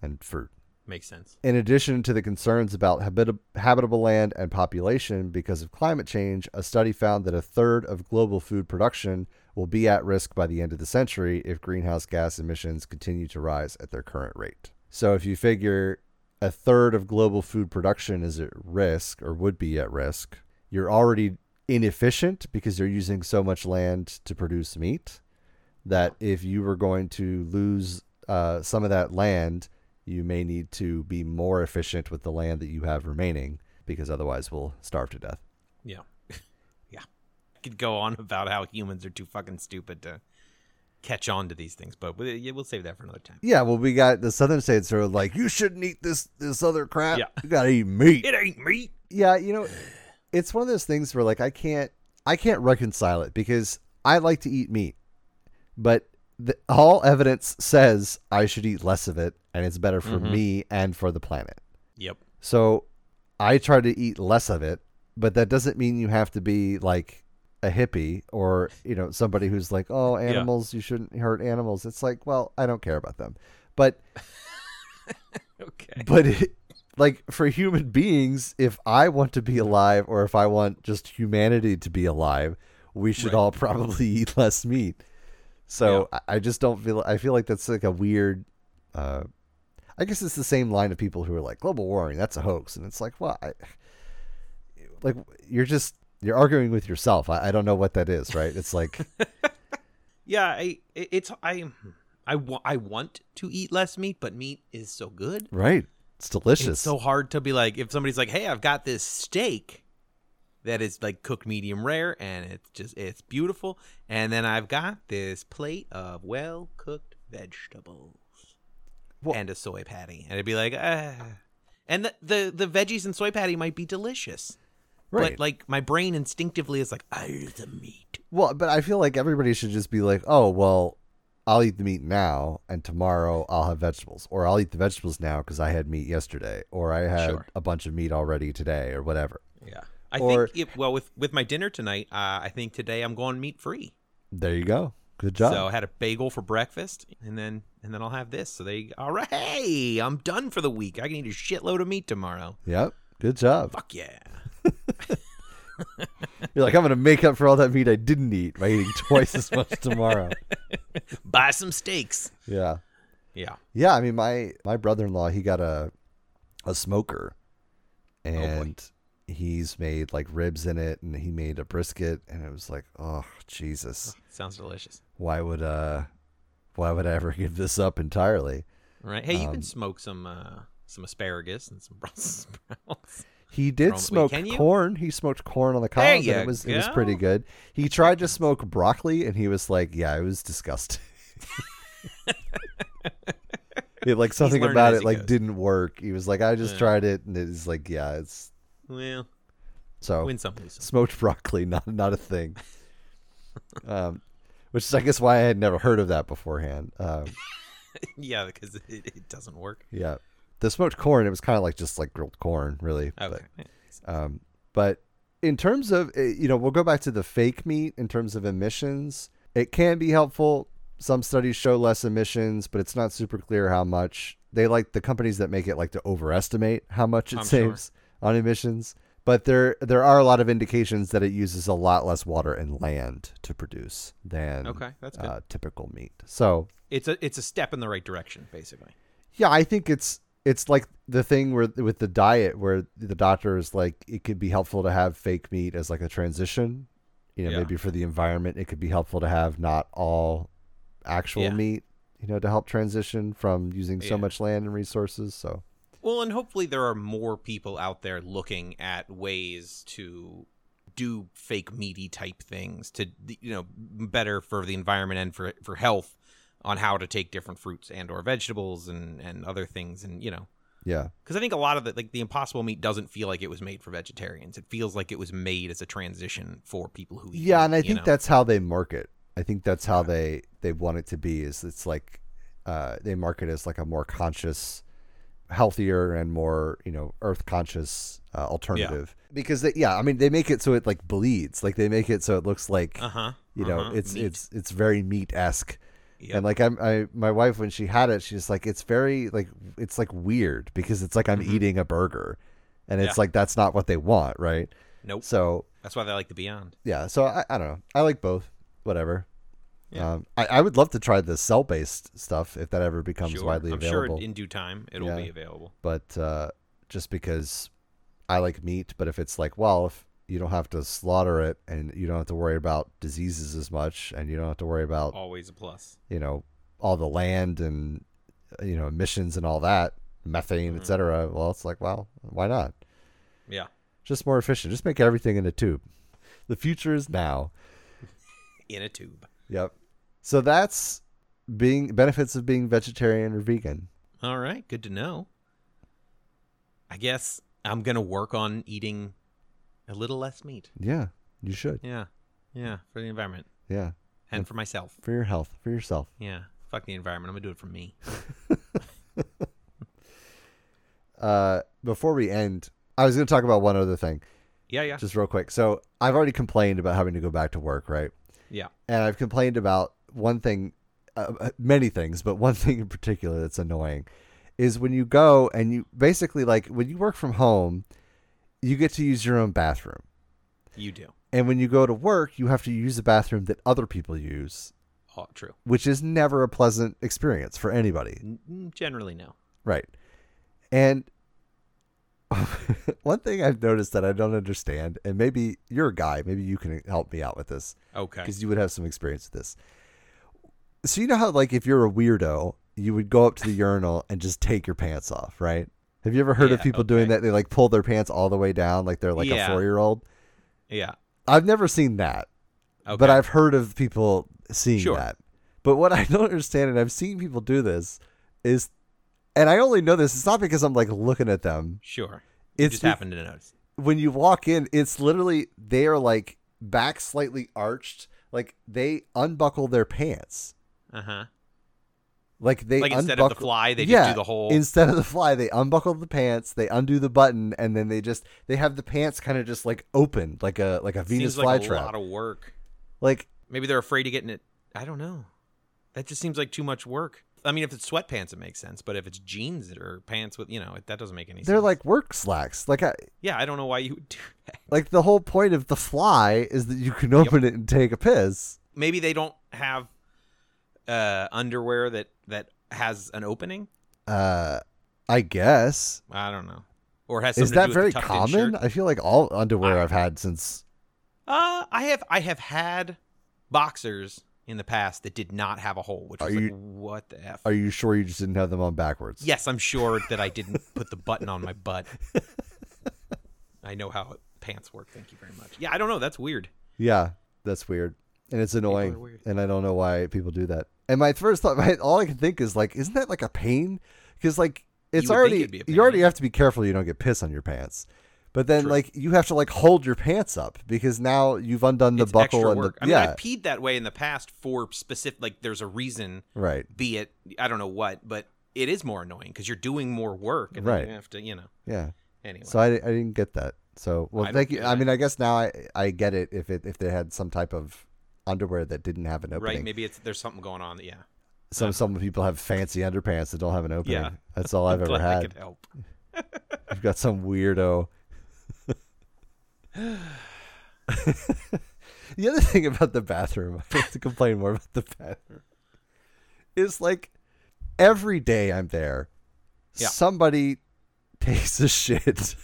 Speaker 1: and fruit.
Speaker 2: Makes sense.
Speaker 1: In addition to the concerns about habit- habitable land and population because of climate change, a study found that a third of global food production will be at risk by the end of the century if greenhouse gas emissions continue to rise at their current rate. So, if you figure a third of global food production is at risk or would be at risk, you're already inefficient because you're using so much land to produce meat that if you were going to lose uh, some of that land, you may need to be more efficient with the land that you have remaining because otherwise we'll starve to death.
Speaker 2: Yeah. yeah. Could go on about how humans are too fucking stupid to catch on to these things, but we'll save that for another time.
Speaker 1: Yeah, well, we got the southern states are like, you shouldn't eat this this other crap.
Speaker 2: Yeah.
Speaker 1: You gotta eat meat.
Speaker 2: It ain't meat.
Speaker 1: yeah, you know, it's one of those things where like I can't I can't reconcile it because I like to eat meat, but the, all evidence says I should eat less of it, and it's better for
Speaker 2: Mhm.
Speaker 1: me and for the planet.
Speaker 2: Yep.
Speaker 1: So I try to eat less of it, but that doesn't mean you have to be like a hippie or you know somebody who's like, oh, animals, you shouldn't hurt animals. It's like, well, I don't care about them, but
Speaker 2: Okay.
Speaker 1: but it, like for human beings, if I want to be alive or if I want just humanity to be alive, we should
Speaker 2: Right.
Speaker 1: all probably eat less meat. So I I just don't feel. I feel like that's like a weird. Uh, I guess it's the same line of people who are like global warming. That's a hoax, and it's like, well, I, like you're just you're arguing with yourself. I, I don't know what that is, right? It's like,
Speaker 2: Yeah, I it's I I wa- I want to eat less meat, but meat is so good.
Speaker 1: right? It's delicious.
Speaker 2: It's so hard to be like if somebody's like, "Hey, I've got this steak that is like cooked medium rare and it's just it's beautiful, and then I've got this plate of well cooked vegetables
Speaker 1: Well-
Speaker 2: and a soy patty," and it'd be like, ah. And the, the the veggies and soy patty might be delicious,
Speaker 1: right.
Speaker 2: but like my brain instinctively is like, "I eat the meat."
Speaker 1: Well, but I feel like everybody should just be like, oh, well, I'll eat the meat now, and tomorrow I'll have vegetables, or I'll eat the vegetables now because I had meat yesterday, or I had
Speaker 2: Sure.
Speaker 1: a bunch of meat already today, or whatever.
Speaker 2: Yeah, I
Speaker 1: Or-
Speaker 2: think if, well with with my dinner tonight, uh, I think today I'm going meat free.
Speaker 1: There you go. Good job.
Speaker 2: So I had a bagel for breakfast, and then and then I'll have this. So they all right. Hey, I'm done for the week. I can eat a shitload of meat tomorrow.
Speaker 1: yep. Good job.
Speaker 2: Fuck yeah.
Speaker 1: You're like, I'm gonna make up for all that meat I didn't eat by eating twice as much tomorrow.
Speaker 2: Buy some steaks.
Speaker 1: Yeah.
Speaker 2: Yeah.
Speaker 1: Yeah. I mean, my my brother-in-law, he got a a smoker,
Speaker 2: Oh,
Speaker 1: and he's made like ribs in it, and he made a brisket, and it was like, oh Jesus.
Speaker 2: Sounds delicious.
Speaker 1: why would uh why would I ever give this up entirely?
Speaker 2: Right. Hey, you
Speaker 1: Um,
Speaker 2: can smoke some uh some asparagus and some Brussels sprouts.
Speaker 1: He did
Speaker 2: wait,
Speaker 1: smoke
Speaker 2: can you?
Speaker 1: corn. He smoked corn on the cob, and it was it was pretty good. He tried to smoke broccoli, and he was like, "Yeah, it was disgusting." it, like something about it like
Speaker 2: goes.
Speaker 1: didn't work. He was like, "I just
Speaker 2: Yeah.
Speaker 1: tried it," and it's like, "Yeah, it's
Speaker 2: Well,
Speaker 1: so."
Speaker 2: win some, some.
Speaker 1: smoked broccoli, not not a thing. um, which is, I guess, why I had never heard of that beforehand. Um,
Speaker 2: yeah, because it, it doesn't work.
Speaker 1: yeah, the smoked corn, it was kind of like just like grilled corn, really. but-
Speaker 2: Okay.
Speaker 1: Um, but in terms of, uh, you know, we'll go back to the fake meat in terms of emissions. It can be helpful. Some studies show less emissions, but it's not super clear how much. They like the companies that make it like to overestimate how much it
Speaker 2: I'm sure.
Speaker 1: saves on emissions. But there there are a lot of indications that it uses a lot less water and land to produce than
Speaker 2: Okay, that's
Speaker 1: uh, typical meat. So
Speaker 2: It's a it's a step in the right direction, basically.
Speaker 1: yeah, I think it's it's like the thing where with the diet where the doctor is like it could be helpful to have fake meat as like a transition. You know,
Speaker 2: Yeah.
Speaker 1: maybe for the environment it could be helpful to have not all actual
Speaker 2: Yeah.
Speaker 1: meat, you know, to help transition from using so
Speaker 2: Yeah.
Speaker 1: much land and resources. So
Speaker 2: Well, and hopefully there are more people out there looking at ways to do fake meaty type things to you know better for the environment and for for health on how to take different fruits and or vegetables and and other things and you know
Speaker 1: yeah.
Speaker 2: because I think a lot of it like the impossible meat doesn't feel like it was made for vegetarians. It feels like it was made as a transition for people who eat
Speaker 1: Yeah,
Speaker 2: meat,
Speaker 1: and I think
Speaker 2: know?
Speaker 1: that's how they market. I think that's how they they want it to be. Is it's like uh, they market as like a more conscious healthier and more you know earth conscious uh, alternative because they, yeah I mean they make it so it like bleeds like they make it so it looks like
Speaker 2: Uh huh.
Speaker 1: you know it's it's it's very meat esque
Speaker 2: Yep.
Speaker 1: and like I'm I my wife when she had it she's like it's very like it's like weird because it's like I'm eating a burger and it's
Speaker 2: Mm-hmm. Yeah.
Speaker 1: like that's not what they want right
Speaker 2: nope.
Speaker 1: so
Speaker 2: That's why they like the Beyond.
Speaker 1: yeah so I, I don't know I like both whatever
Speaker 2: Yeah.
Speaker 1: um, I, I would love to try the cell based stuff if that ever becomes
Speaker 2: Sure.
Speaker 1: widely
Speaker 2: I'm
Speaker 1: available
Speaker 2: sure in due time it'll
Speaker 1: Yeah.
Speaker 2: be available.
Speaker 1: but uh, just because I like meat, but if it's like, well, if you don't have to slaughter it and you don't have to worry about diseases as much, and you don't have to worry about
Speaker 2: Always a plus.
Speaker 1: you know all the land and uh, you know emissions and all that, methane,
Speaker 2: Mhm.
Speaker 1: etc. Well, it's like, well, why not?
Speaker 2: Yeah.
Speaker 1: Just more efficient. Just make everything in a tube. The future is now.
Speaker 2: In a tube.
Speaker 1: Yep. So that's being benefits of being vegetarian or vegan.
Speaker 2: All right. Good to know. I guess I'm gonna work on eating a little less meat.
Speaker 1: Yeah, you should.
Speaker 2: Yeah. Yeah. For the environment
Speaker 1: Yeah,
Speaker 2: and for myself.
Speaker 1: for your health, for yourself.
Speaker 2: Yeah. Fuck the environment. I'm gonna do it for me.
Speaker 1: uh, before we end, I was going to talk about one other thing,
Speaker 2: Yeah. Yeah.
Speaker 1: just real quick. So I've already complained about having to go back to work, right?
Speaker 2: Yeah.
Speaker 1: And I've complained about one thing, uh, uh, many things, but one thing in particular that's annoying is when you go and you basically like when you work from home, you get to use your own bathroom.
Speaker 2: You do.
Speaker 1: And when you go to work, you have to use the bathroom that other people use,
Speaker 2: Oh, true.
Speaker 1: which is never a pleasant experience for anybody.
Speaker 2: Generally, no.
Speaker 1: Right. And one thing I've noticed that I don't understand, and maybe you're a guy, maybe you can help me out with this
Speaker 2: Okay.
Speaker 1: because you would have some experience with this. So you know how like if you're a weirdo, you would go up to the urinal and just take your pants off, right? Have you ever heard of
Speaker 2: Yeah,
Speaker 1: people doing that? They like pull their pants all the way down, like they're like a four year old.
Speaker 2: Yeah.
Speaker 1: I've never seen that,
Speaker 2: Okay.
Speaker 1: but I've heard of people seeing
Speaker 2: Sure.
Speaker 1: that. But what I don't understand, and I've seen people do this, is, and I only know this. It's not because I'm like looking at them.
Speaker 2: sure. You
Speaker 1: It's
Speaker 2: just
Speaker 1: be-
Speaker 2: happened to notice.
Speaker 1: when you walk in, it's literally they are like back slightly arched, like they unbuckle their pants,
Speaker 2: Uh huh.
Speaker 1: Like they
Speaker 2: Like instead
Speaker 1: unbuckle,
Speaker 2: of the fly, they just
Speaker 1: yeah,
Speaker 2: do the whole.
Speaker 1: instead of the fly. They unbuckle the pants, they undo the button, and then they just they have the pants kind of just like open, like a like a Venus
Speaker 2: seems like a
Speaker 1: flytrap.
Speaker 2: lot of work.
Speaker 1: Like
Speaker 2: Maybe they're afraid of getting it. I don't know. That just seems like too much work. I mean, if it's sweatpants, it makes sense. But if it's jeans or pants with, you know, it, that doesn't make any sense.
Speaker 1: they're like work slacks. Like I,
Speaker 2: yeah, I don't know why you would do that.
Speaker 1: like the whole point of the fly is that you can open it and take a piss.
Speaker 2: Maybe they don't have uh, underwear that that has an opening.
Speaker 1: Uh, I guess
Speaker 2: I don't know. Or has
Speaker 1: is that very common? I feel like all underwear
Speaker 2: I-
Speaker 1: I've had since
Speaker 2: Uh, I have I have had boxers in the past that did not have a hole, which
Speaker 1: Are
Speaker 2: was like,
Speaker 1: you-
Speaker 2: what the f?
Speaker 1: Are you sure you just didn't have them on backwards?
Speaker 2: Yes, I'm sure that I didn't put the button on my butt. I know how pants work. Thank you very much. Yeah, I don't know. That's weird.
Speaker 1: Yeah, that's weird, and it's annoying, and I don't know why people do that. And my first thought, my, all I can think is like, isn't that like a pain? Because like it's already
Speaker 2: be
Speaker 1: you already have to be careful you don't get piss on your pants. But then,
Speaker 2: True.
Speaker 1: like, you have to like hold your pants up because now you've undone the
Speaker 2: it's
Speaker 1: buckle and the
Speaker 2: I mean,
Speaker 1: yeah,
Speaker 2: I've peed that way in the past for specific. Like, there's a reason.
Speaker 1: right,
Speaker 2: Be it I don't know what, but it is more annoying because you're doing more work and then
Speaker 1: Right.
Speaker 2: you have to, you know.
Speaker 1: yeah.
Speaker 2: Anyway,
Speaker 1: So I, I didn't get that. So well,
Speaker 2: I
Speaker 1: thank you. I mean, I guess now I I get it if it if they had some type of underwear that didn't have an opening.
Speaker 2: right? Maybe it's there's something going on. Yeah.
Speaker 1: Some some people have fancy underpants that don't have an opening.
Speaker 2: Yeah.
Speaker 1: That's all I've ever
Speaker 2: glad I
Speaker 1: had.
Speaker 2: could help.
Speaker 1: You've got some weirdo. the other thing about the bathroom, I have to complain more about the bathroom, is like every day I'm there,
Speaker 2: Yeah.
Speaker 1: somebody takes a shit.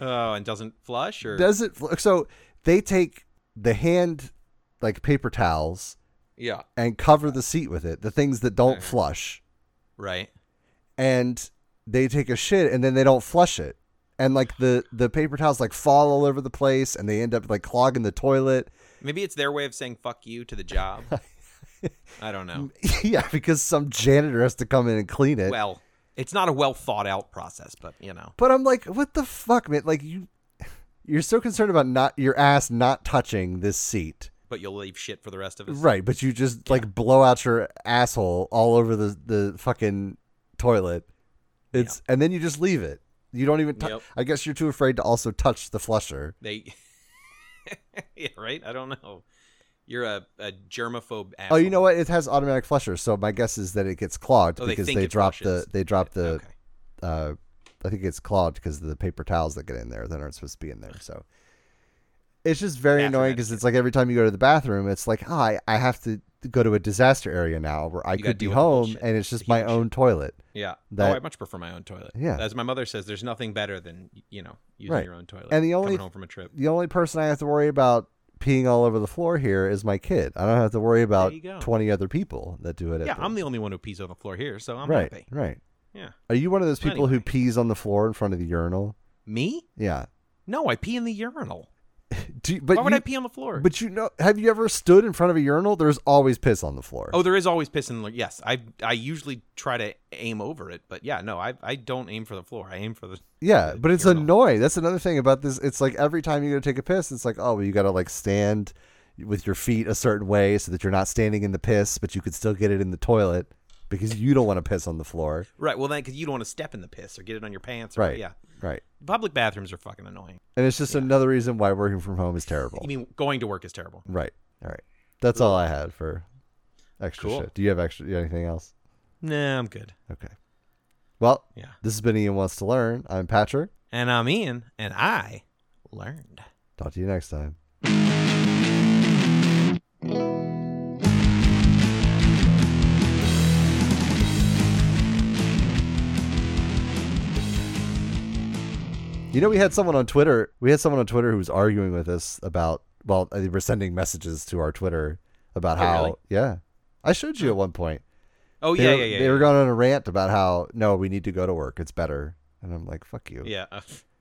Speaker 2: Oh, and doesn't flush or
Speaker 1: Does it? So they take the hand, like paper towels,
Speaker 2: yeah,
Speaker 1: and cover the seat with it, the things that don't
Speaker 2: Okay.
Speaker 1: flush.
Speaker 2: right.
Speaker 1: and they take a shit and then they don't flush it and like the the paper towels like fall all over the place and they end up like clogging the toilet
Speaker 2: Maybe it's their way of saying "fuck you" to the job. I don't know.
Speaker 1: yeah because some janitor has to come in and clean it
Speaker 2: Well, it's not a well thought out process, but you know,
Speaker 1: but i'm like what the fuck man like you you're so concerned about not your ass not touching this seat
Speaker 2: but you'll leave shit for the rest of us.
Speaker 1: right but you just like blow out your asshole all over the the fucking toilet It's and then you just leave it. You don't even. tou-
Speaker 2: Yep.
Speaker 1: I guess you're too afraid to also touch the flusher.
Speaker 2: They, yeah, right. I don't know. You're a, a germaphobe.
Speaker 1: Oh, you know what? It has automatic flushers, so my guess is that it gets clogged
Speaker 2: Oh,
Speaker 1: because they,
Speaker 2: it
Speaker 1: drop
Speaker 2: flushes.
Speaker 1: the they drop the.
Speaker 2: Okay.
Speaker 1: Uh, I think it's clogged because of the paper towels that get in there that aren't supposed to be in there. So it's just very
Speaker 2: Bathroom
Speaker 1: annoying because it's like every time you go to the bathroom, it's like, oh, I, I have to go to a disaster area now where I
Speaker 2: You gotta
Speaker 1: could be
Speaker 2: deal with the
Speaker 1: home
Speaker 2: bullshit,
Speaker 1: and it's
Speaker 2: the
Speaker 1: just my
Speaker 2: human
Speaker 1: own toilet.
Speaker 2: Yeah.
Speaker 1: That-
Speaker 2: oh, I much prefer my own toilet.
Speaker 1: Yeah.
Speaker 2: As my mother says, there's nothing better than you know using
Speaker 1: Right.
Speaker 2: your own toilet.
Speaker 1: And the only-
Speaker 2: coming home from a trip.
Speaker 1: The only person I have to worry about peeing all over the floor here is my kid. I don't have to worry about
Speaker 2: you go.
Speaker 1: 20 other people that do it.
Speaker 2: Yeah,
Speaker 1: at
Speaker 2: I'm the only one who pees on the floor here, so I'm
Speaker 1: right,
Speaker 2: happy.
Speaker 1: right.
Speaker 2: Yeah.
Speaker 1: Are you one of those people who
Speaker 2: Anyway.
Speaker 1: pees on the floor in front of the urinal?
Speaker 2: Me?
Speaker 1: Yeah.
Speaker 2: No, I pee in the urinal.
Speaker 1: You, but
Speaker 2: Why would
Speaker 1: you,
Speaker 2: I pee on the floor?
Speaker 1: But you know, have you ever stood in front of a urinal? There's always piss on the floor.
Speaker 2: oh, there is always piss in the. Yes, I I usually try to aim over it, but yeah, no, I I don't aim for the floor. I aim for the.
Speaker 1: yeah,
Speaker 2: the
Speaker 1: but it's
Speaker 2: urinal.
Speaker 1: annoying. That's another thing about this. It's like every time you go to take a piss, it's like, oh, well, you got to like stand with your feet a certain way so that you're not standing in the piss, but you could still get it in the toilet because you don't want to piss on the floor.
Speaker 2: Right. Well, then because you don't want to step in the piss or get it on your pants. Or,
Speaker 1: Right.
Speaker 2: Yeah.
Speaker 1: Right.
Speaker 2: Public bathrooms are fucking annoying.
Speaker 1: And it's just another reason why working from home is terrible.
Speaker 2: You mean going to work is terrible?
Speaker 1: Right. All right. That's all I had for extra
Speaker 2: Cool.
Speaker 1: shit. Do you have extra? Anything else?
Speaker 2: Nah, I'm good.
Speaker 1: Okay. Well,
Speaker 2: Yeah.
Speaker 1: this has been Ian Wants to Learn. I'm Patrick.
Speaker 2: And I'm Ian, and I learned.
Speaker 1: Talk to you next time. You know, we had someone on Twitter. We had someone on Twitter who was arguing with us about. Well, they were sending messages to our Twitter about
Speaker 2: Oh,
Speaker 1: how.
Speaker 2: really?
Speaker 1: Yeah, I showed you at one point.
Speaker 2: Oh
Speaker 1: They
Speaker 2: yeah,
Speaker 1: were,
Speaker 2: yeah, yeah.
Speaker 1: They
Speaker 2: yeah.
Speaker 1: were going on a rant about how no, we need to go to work. It's better. And I'm like, fuck you.
Speaker 2: Yeah.